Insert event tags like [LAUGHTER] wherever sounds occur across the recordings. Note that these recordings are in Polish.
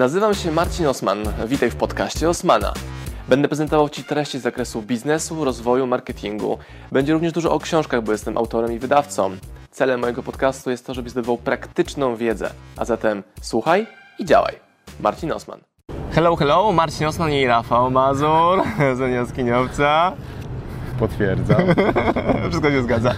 Nazywam się Marcin Osman. Witaj w podcaście Osmana. Będę prezentował Ci treści z zakresu biznesu, rozwoju, marketingu. Będzie również dużo o książkach, bo jestem autorem i wydawcą. Celem mojego podcastu jest to, żebyś zdobywał praktyczną wiedzę. A zatem słuchaj i działaj. Marcin Osman. Hello, hello, Marcin Osman i Rafał Mazur [LAUGHS] z Jaskiniowca. Potwierdzam. [LAUGHS] Wszystko się zgadza.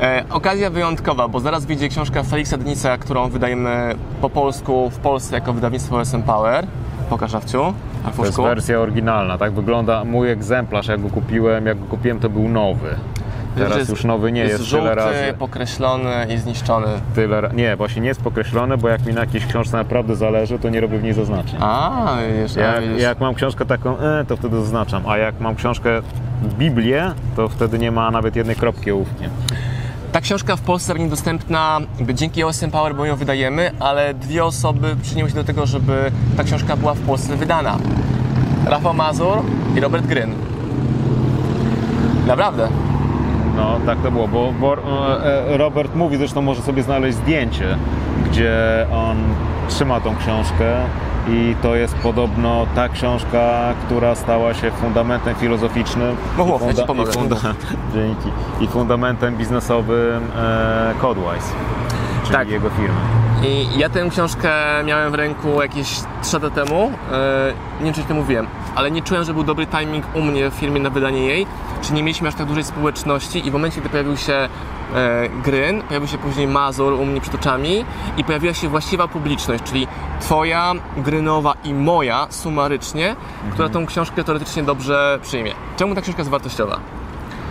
E, okazja wyjątkowa, bo zaraz wyjdzie książka Felixa Denisa, którą wydajemy po polsku w Polsce jako wydawnictwo SM Power. Pokaż Rafciu. To jest wersja oryginalna, tak wygląda mój egzemplarz, jak go kupiłem, jak go kupiłem to był nowy. Teraz Jest- już nowy nie jest, żółty, tyle razy. pokreślony i zniszczony. Tyle. Nie, właśnie nie jest pokreślony, bo jak mi na jakiejś książce naprawdę zależy, to nie robię w niej zaznaczeń. A, wiesz, a, Jak, widzisz. jak mam książkę taką, e, to wtedy zaznaczam, a jak mam książkę Biblię, to wtedy nie ma nawet jednej kropki ołówkiem. Ta książka w Polsce będzie dostępna dzięki OSM Power, bo ją wydajemy, ale dwie osoby przyczyniły się do tego, żeby ta książka była w Polsce wydana. Rafał Mazur i Robert Gryn. Naprawdę. No, tak to było, bo, bo e, e, Robert mówi, zresztą może sobie znaleźć zdjęcie, gdzie on trzyma tą książkę i to jest podobno ta książka, która stała się fundamentem filozoficznym Mów, mów, ja ci i, pomogę. [LAUGHS] dzięki, i fundamentem biznesowym e, Codewise, czyli Tak. jego firmy. I ja tę książkę miałem w ręku jakieś 3 lata temu. E, Nie wiem, czy to mówiłem, ale nie czułem, że był dobry timing u mnie w firmie na wydanie jej. Czy nie mieliśmy aż tak dużej społeczności i w momencie, gdy pojawił się e, Gryn, pojawił się później Mazur u mnie przed oczami i pojawiła się właściwa publiczność, czyli twoja, Grynowa i moja sumarycznie, która tą książkę teoretycznie dobrze przyjmie. Czemu ta książka jest wartościowa?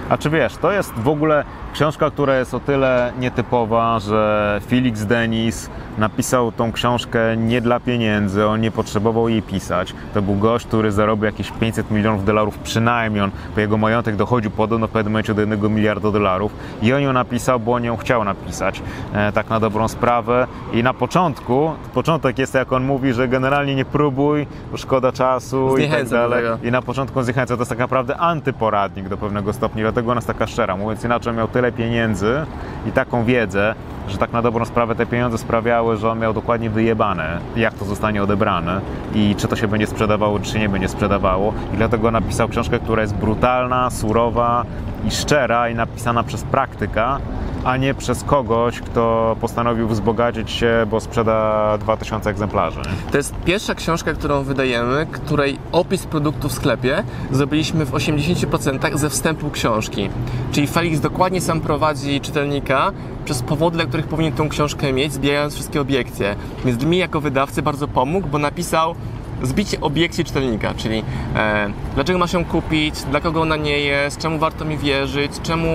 A czy wiesz, to jest w ogóle książka, która jest o tyle nietypowa, że Felix Denis napisał tą książkę nie dla pieniędzy, on nie potrzebował jej pisać. To był gość, który zarobił jakieś 500 milionów dolarów przynajmniej, on, bo jego majątek dochodził podobno w pewnym momencie do 1 miliarda dolarów i on ją napisał, bo on ją chciał napisać, e, tak na dobrą sprawę. I na początku, początek jest jak on mówi, że generalnie nie próbuj, szkoda czasu i tak dalej. I na początku on zniechęca, to jest tak naprawdę antyporadnik do pewnego stopnia, dlatego ona jest taka szczera. Mówiąc inaczej, miał tyle pieniędzy i taką wiedzę, że tak na dobrą sprawę te pieniądze sprawiały, że on miał dokładnie wyjebane, jak to zostanie odebrane i czy to się będzie sprzedawało, czy się nie będzie sprzedawało. I dlatego napisał książkę, która jest brutalna, surowa i szczera i napisana przez praktyka, a nie przez kogoś, kto postanowił wzbogacić się, bo sprzeda 2000 egzemplarzy. To jest pierwsza książka, którą wydajemy, której opis produktu w sklepie zrobiliśmy w 80% ze wstępu książki. Czyli Felix dokładnie sam prowadzi czytelnika przez powody, dla których powinien tą książkę mieć, zbierając wszystkie obiekcje. Więc mi jako wydawcy bardzo pomógł, bo napisał zbicie obiekcji czytelnika, czyli e, dlaczego masz ją kupić, dla kogo ona nie jest, czemu warto mi wierzyć, czemu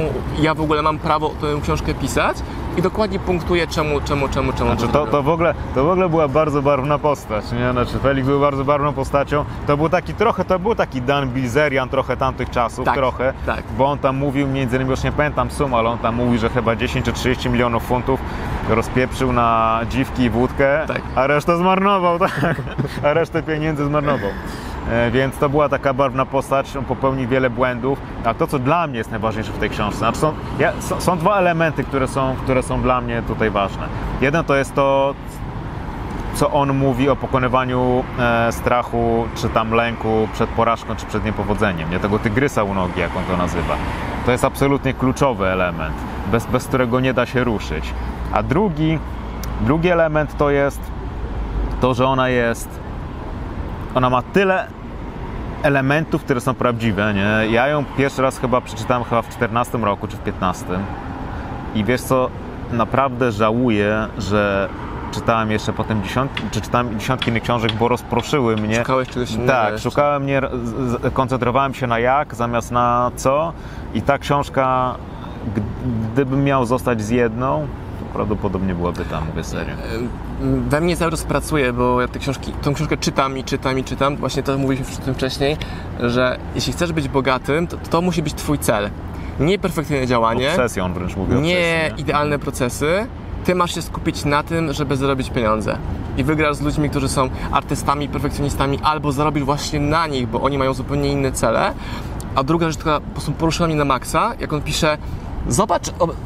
ja w ogóle mam prawo tę książkę pisać i dokładnie punktuje czemu, czemu, czemu, czemu. Znaczy to, to, w ogóle, to w ogóle była bardzo barwna postać, nie? Znaczy Felix był bardzo barwną postacią. To był taki trochę, to był taki Dan Bilzerian trochę tamtych czasów, Tak, trochę. tak. Bo on tam mówił, między innymi już nie pamiętam sum, ale on tam mówił, że chyba 10 czy 30 milionów funtów rozpieprzył na dziwki i wódkę, Tak. a resztę zmarnował, [LAUGHS] tak? A resztę pieniędzy zmarnował. E, Więc to była taka barwna postać, on popełnił wiele błędów. A to, co dla mnie jest najważniejsze w tej książce, znaczy są, ja, są, są dwa elementy, które są, które są dla mnie tutaj ważne. Jeden to jest to, co on mówi o pokonywaniu e, strachu, czy tam lęku przed porażką, czy przed niepowodzeniem. Nie tego tygrysa u nogi, jak on to nazywa. To jest absolutnie kluczowy element, bez, bez którego nie da się ruszyć. A drugi, drugi element to jest to, że ona jest. Ona ma tyle elementów, które są prawdziwe. Nie? Ja ją pierwszy raz chyba przeczytałem chyba w 14 roku, czy w 15. I wiesz co, naprawdę żałuję, że czytałem jeszcze potem dziesiątki, czy czytałem dziesiątki innych książek, bo rozproszyły mnie. Szukałeś czegoś innego Tak, jeszcze. szukałem nie, z- z- koncentrowałem się na jak zamiast na co i ta książka, gdybym miał zostać z jedną, prawdopodobnie byłaby tam, mówię serio. we mnie cały czas pracuje, bo ja te książki, tą książkę czytam i czytam i czytam. Właśnie to mówiliśmy o tym wcześniej, że jeśli chcesz być bogatym, to, to musi być twój cel. Nie perfekcyjne działanie, Obsesją wręcz mówię. nie obsesji, idealne procesy. Ty masz się skupić na tym, żeby zarobić pieniądze. I wygrasz z ludźmi, którzy są artystami, perfekcjonistami, albo zarobisz właśnie na nich, bo oni mają zupełnie inne cele. A druga rzecz, która po prostu poruszyła mnie na maksa, jak on pisze, zobacz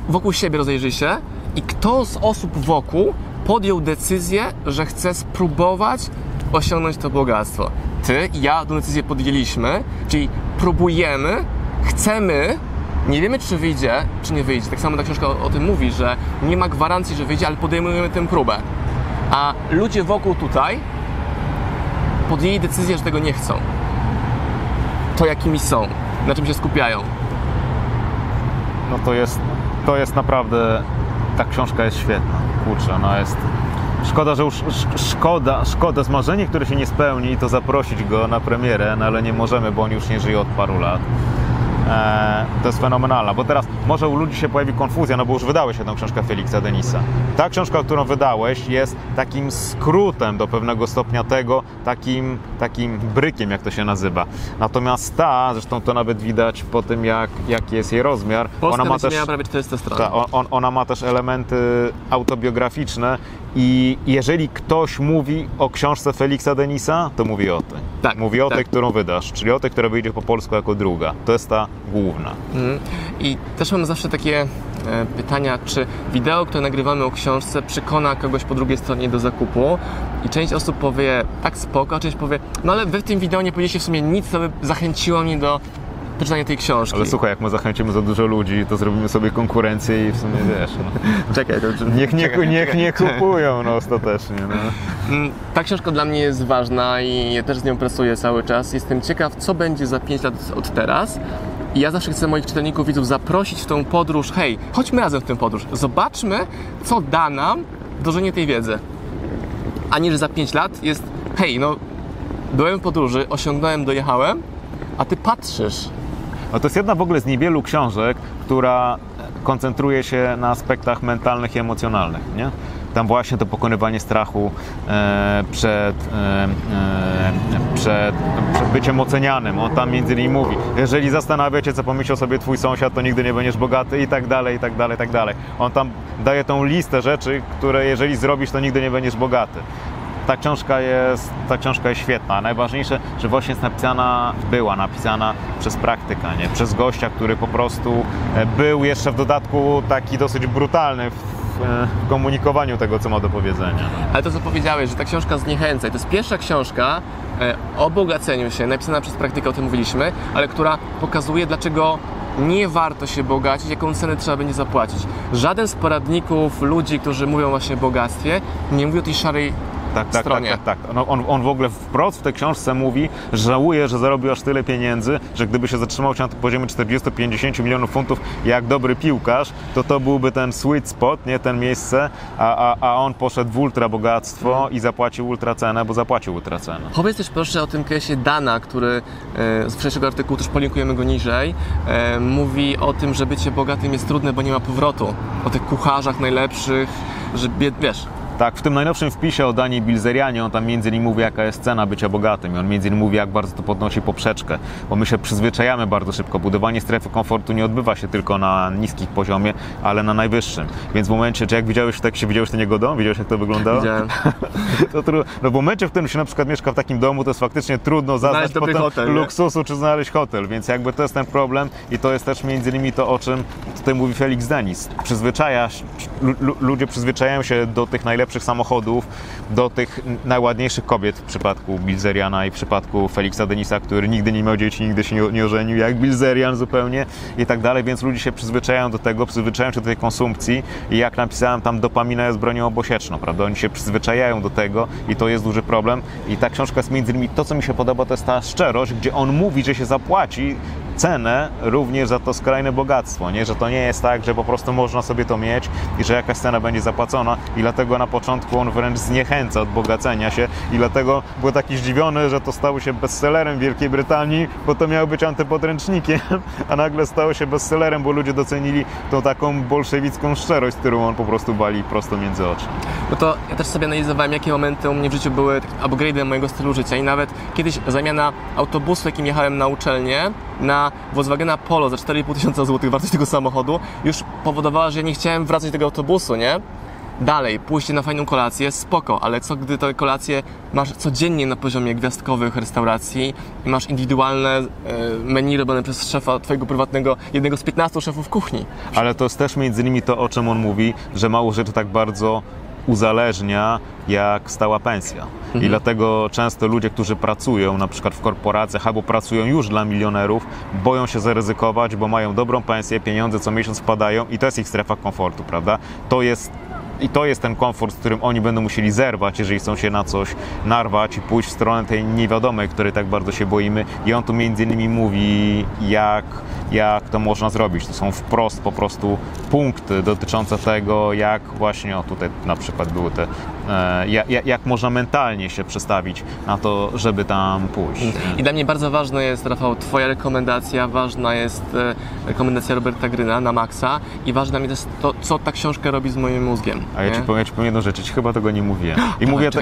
wokół siebie, rozejrzyj się i kto z osób wokół podjął decyzję, że chce spróbować osiągnąć to bogactwo. Ty i ja tę decyzję podjęliśmy, czyli próbujemy, chcemy, nie wiemy czy wyjdzie, czy nie wyjdzie. Tak samo ta książka o, o tym mówi, że nie ma gwarancji, że wyjdzie, ale podejmujemy tę próbę. A ludzie wokół tutaj podjęli decyzję, że tego nie chcą. To jakimi są, na czym się skupiają. No to jest, to jest naprawdę, ta książka jest świetna. Kurczę, ona jest... Szkoda, że już, sz- szkoda, szkoda, z marzenie, które się nie spełni, to zaprosić go na premierę, no ale nie możemy, bo on już nie żyje od paru lat. Eee, to jest fenomenalna, bo teraz może u ludzi się pojawi konfuzja, no bo już wydałeś jedną książkę Feliksa Denisa. Ta książka, którą wydałeś, jest takim skrótem do pewnego stopnia tego, takim, takim brykiem, jak to się nazywa. Natomiast ta, zresztą to nawet widać po tym, jak, jaki jest jej rozmiar, Polska ona ma też... miała prawie 400 stron. Ta, on, ona ma też elementy autobiograficzne i jeżeli ktoś mówi o książce Feliksa Denisa, to mówi o tej. Tak, mówi o tak. tej, którą wydasz, czyli o tej, która wyjdzie po polsku jako druga. To jest ta główna. Mhm. I też mam zawsze takie e, pytania, czy wideo, które nagrywamy o książce, przekona kogoś po drugiej stronie do zakupu. I część osób powie, tak spoko, a część powie, no ale wy w tym wideo nie powiedzieliście w sumie nic, co by zachęciło mnie do przeczytania tej książki. Ale słuchaj, jak my zachęcimy za dużo ludzi, to zrobimy sobie konkurencję i w sumie wiesz, no. [LAUGHS] Czekaj, to niech, nie, czekaj, niech czekaj. nie kupują no, ostatecznie. No. Mm, Ta książka dla mnie jest ważna i ja też z nią pracuję cały czas. Jestem ciekaw, co będzie za 5 lat od teraz. I ja zawsze chcę moich czytelników, widzów zaprosić w tą podróż. Hej, chodźmy razem w tę podróż. Zobaczmy, co da nam wdrożenie tej wiedzy. A nie, że za 5 lat jest, hej, no, byłem w podróży, osiągnąłem, dojechałem, a ty patrzysz. No to jest jedna w ogóle z niewielu książek, która koncentruje się na aspektach mentalnych i emocjonalnych. Nie? Tam właśnie to pokonywanie strachu e, przed, e, e, przed, przed byciem ocenianym. On tam między innymi mówi, jeżeli zastanawiacie, co pomyślał sobie twój sąsiad, to nigdy nie będziesz bogaty i tak dalej, i tak dalej, i tak dalej. On tam daje tą listę rzeczy, które jeżeli zrobisz, to nigdy nie będziesz bogaty ta książka jest, ta książka jest świetna. Najważniejsze, że właśnie jest napisana, była napisana przez praktyka, nie? przez gościa, który po prostu był jeszcze w dodatku taki dosyć brutalny w, e, w komunikowaniu tego, co ma do powiedzenia. Ale to, co powiedziałeś, że ta książka zniechęca. I to jest pierwsza książka e, o bogaceniu się, napisana przez praktykę, o tym mówiliśmy, ale która pokazuje, dlaczego nie warto się bogacić, jaką cenę trzeba będzie zapłacić. Żaden z poradników ludzi, którzy mówią właśnie o bogactwie, nie mówi o tej szarej Tak, tak, tak, stronie. tak, tak. No, on, on w ogóle wprost w tej książce mówi, że żałuje, że zarobił aż tyle pieniędzy, że gdyby się zatrzymał się na tym poziomie 40-50 milionów funtów jak dobry piłkarz, to to byłby ten sweet spot, nie ten miejsce, a, a, a on poszedł w ultra bogactwo i zapłacił ultra cenę, bo zapłacił ultra cenę. Powiedz też proszę o tym case'ie Dana, który e, z wcześniejszego artykułu, też polinkujemy go niżej, e, mówi o tym, że bycie bogatym jest trudne, bo nie ma powrotu. O tych kucharzach najlepszych, że bied, wiesz, Tak, w tym najnowszym wpisie o Danii Bilzerianie on tam między innymi mówi, jaka jest cena bycia bogatym i on między innymi mówi, jak bardzo to podnosi poprzeczkę, bo my się przyzwyczajamy bardzo szybko. Budowanie strefy komfortu nie odbywa się tylko na niskim poziomie, ale na najwyższym. Więc w momencie, czy jak widziałeś, tak się widziałeś ten jego dom? Widziałeś, jak to wyglądało? widziałem. [LAUGHS] To. No w momencie, w którym się na przykład mieszka w takim domu, to jest faktycznie trudno zaznać potem hotel, nie? luksusu, czy znaleźć hotel, więc jakby to jest ten problem i to jest też między innymi to, o czym tutaj mówi Felix Denis. Przyzwyczaja, lu- lu- ludzie przyzwyczajają się do tych najlepszych samochodów, do tych najładniejszych kobiet w przypadku Bilzeriana i w przypadku Felixa Denisa, który nigdy nie miał dzieci, nigdy się nie, nie ożenił, jak Bilzerian zupełnie i tak dalej, więc ludzie się przyzwyczajają do tego, przyzwyczajają się do tej konsumpcji i jak napisałem, tam dopamina jest bronią obosieczną, prawda? Oni się przyzwyczajają do tego i to jest duży problem i ta książka jest między innymi, to co mi się podoba, to jest ta szczerość, gdzie on mówi, że się zapłaci cenę również za to skrajne bogactwo, nie? że to nie jest tak, że po prostu można sobie to mieć i że jakaś cena będzie zapłacona i dlatego na początku on wręcz zniechęca od bogacenia się i dlatego był taki zdziwiony, że to stało się bestsellerem w Wielkiej Brytanii, bo to miało być antypodręcznikiem, [LAUGHS] a nagle stało się bestsellerem, bo ludzie docenili tą taką bolszewicką szczerość, którą on po prostu wali prosto między oczy. No to ja też sobie analizowałem, jakie momenty u mnie w życiu były upgrade'em mojego stylu życia i nawet kiedyś zamiana autobusu, jakim jechałem na uczelnię, na Volkswagena Polo za 4,5 tysiąca złotych wartość tego samochodu, już powodowała, że ja nie chciałem wracać do tego autobusu, nie? Dalej, pójście na fajną kolację, spoko, ale co gdy te kolacje masz codziennie na poziomie gwiazdkowych restauracji i masz indywidualne e, menu robione przez szefa twojego prywatnego, jednego z 15 szefów kuchni. Ale to jest też między innymi to, o czym on mówi, że mało rzeczy tak bardzo uzależnia jak stała pensja. I dlatego często ludzie, którzy pracują na przykład w korporacjach albo pracują już dla milionerów, boją się zaryzykować, bo mają dobrą pensję, pieniądze co miesiąc wpadają i to jest ich strefa komfortu, prawda? To jest i to jest ten komfort, z którym oni będą musieli zerwać, jeżeli chcą się na coś narwać i pójść w stronę tej niewiadomej, której tak bardzo się boimy. I on tu między innymi mówi, jak, jak to można zrobić. To są wprost po prostu punkty dotyczące tego, jak właśnie, o tutaj na przykład były te, e, jak, jak można mentalnie się przestawić na to, żeby tam pójść. I dla mnie bardzo ważna jest, Rafał, Twoja rekomendacja, ważna jest e, rekomendacja Roberta Gryna na Maxa i ważna mi jest to, co ta książka robi z moim mózgiem. A ja nie? ci, powiem, ja ci powiem jedną rzecz, ci chyba tego nie mówiłem. I mówię, to,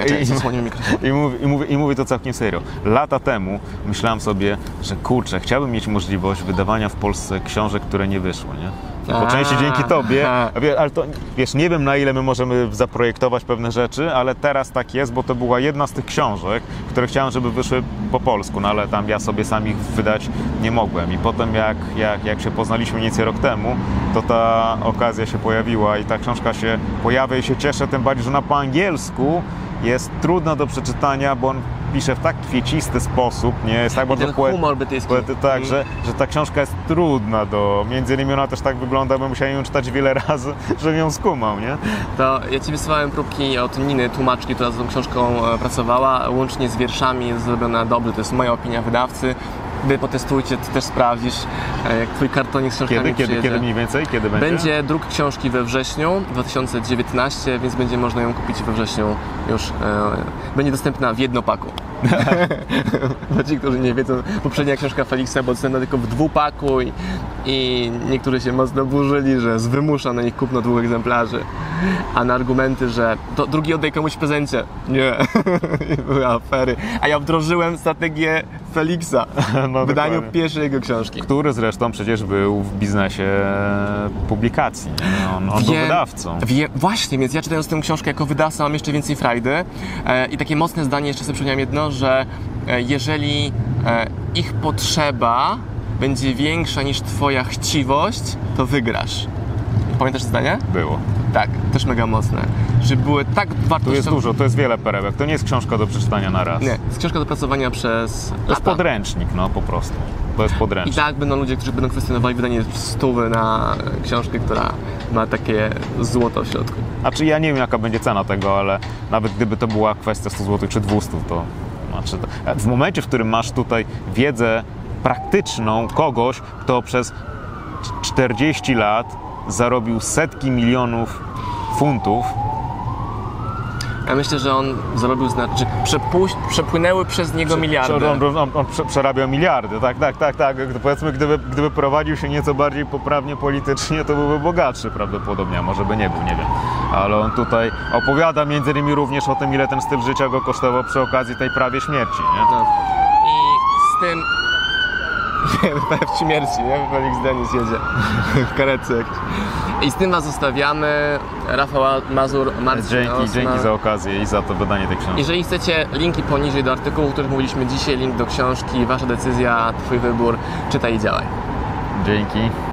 i, mówię, i, mówię, I mówię to całkiem serio. Lata temu myślałem sobie, że kurczę, chciałbym mieć możliwość wydawania w Polsce książek, które nie wyszły, nie? Po części dzięki tobie, [LAUGHS] ale to, wiesz, nie wiem na ile my możemy zaprojektować pewne rzeczy, ale teraz tak jest, bo to była jedna z tych książek, które chciałem, żeby wyszły po polsku, no ale tam ja sobie sam ich wydać nie mogłem. I potem jak, jak, jak się poznaliśmy nieco rok temu, to ta okazja się pojawiła i ta książka się pojawia i się cieszę, tym bardziej, że ona po angielsku jest trudna do przeczytania, bo on pisze w tak kwiecisty sposób, nie? Jest tak I bardzo poe- humor brytyjski. poety- tak, że, że ta książka jest trudna do... Między innymi ona też tak wygląda, bo musiałem ją czytać wiele [LAUGHS] razy, żebym ją skumał, nie? To ja Ci wysyłałem próbki od Niny, tłumaczki, która z tą książką e, pracowała, łącznie z wierszami jest zrobiona dobrze, to jest moja opinia wydawcy. Wy potestujcie, Ty też sprawdzisz, e, jak Twój kartonik z książkami Kiedy, kiedy, kiedy mniej więcej? Kiedy będzie? Będzie druk książki we wrześniu 2019, więc będzie można ją kupić we wrześniu już. E, będzie dostępna w jednopaku. [LAUGHS] Dla ci, którzy nie wiedzą, poprzednia książka Feliksa była dostępna tylko w dwupaku i, i niektórzy się mocno burzyli, że z wymusza na nich kupno dwóch egzemplarzy. A na argumenty, że to drugi oddaj komuś w prezencie. Nie, [LAUGHS] były afery. A ja wdrożyłem strategię Feliksa [LAUGHS] No, w wydaniu dokładnie. pierwszej jego książki. Który zresztą przecież był w biznesie publikacji. nie? On, on był wydawcą. Wiem, właśnie, więc ja czytając tę książkę jako wydawca mam jeszcze więcej frajdy. E, I takie mocne zdanie, jeszcze sobie przypomniałem jedno, że e, jeżeli e, ich potrzeba będzie większa niż twoja chciwość, to wygrasz. Pamiętasz to zdanie? Było. Tak, też mega mocne. Że były tak wartościowe... jest dużo, to jest wiele perełek. To nie jest książka do przeczytania na raz. Nie, to jest książka do pracowania przez To jest podręcznik, no po prostu. I tak będą ludzie, którzy będą kwestionowali wydanie stówy na e, książkę, która ma takie złoto w środku. Znaczy ja nie wiem jaka będzie cena tego, ale nawet gdyby to była kwestia 100 zł czy 200, to znaczy to, w momencie, w którym masz tutaj wiedzę praktyczną kogoś, kto przez 40 lat zarobił setki milionów funtów, Ja myślę, że on zarobił znaczy, przepłynęły przez niego miliardy. On, on, on, on prze- przerabiał miliardy, tak, tak, tak, tak. Powiedzmy, gdyby, gdyby prowadził się nieco bardziej poprawnie politycznie, to byłby bogatszy prawdopodobnie, a może by nie był, nie wiem. Ale on tutaj opowiada między innymi również o tym, ile ten styl życia go kosztował przy okazji tej prawie śmierci, nie? No. I z tym... w śmierci, nie? Felix Denis jedzie w karetce. I z tym was zostawiamy. Rafał Mazur, Marcin Dzięki, Osman. dzięki za okazję i za to wydanie tej książki. Jeżeli chcecie linki poniżej do artykułu, o których mówiliśmy dzisiaj, link do książki, wasza decyzja, twój wybór, czytaj i działaj. Dzięki.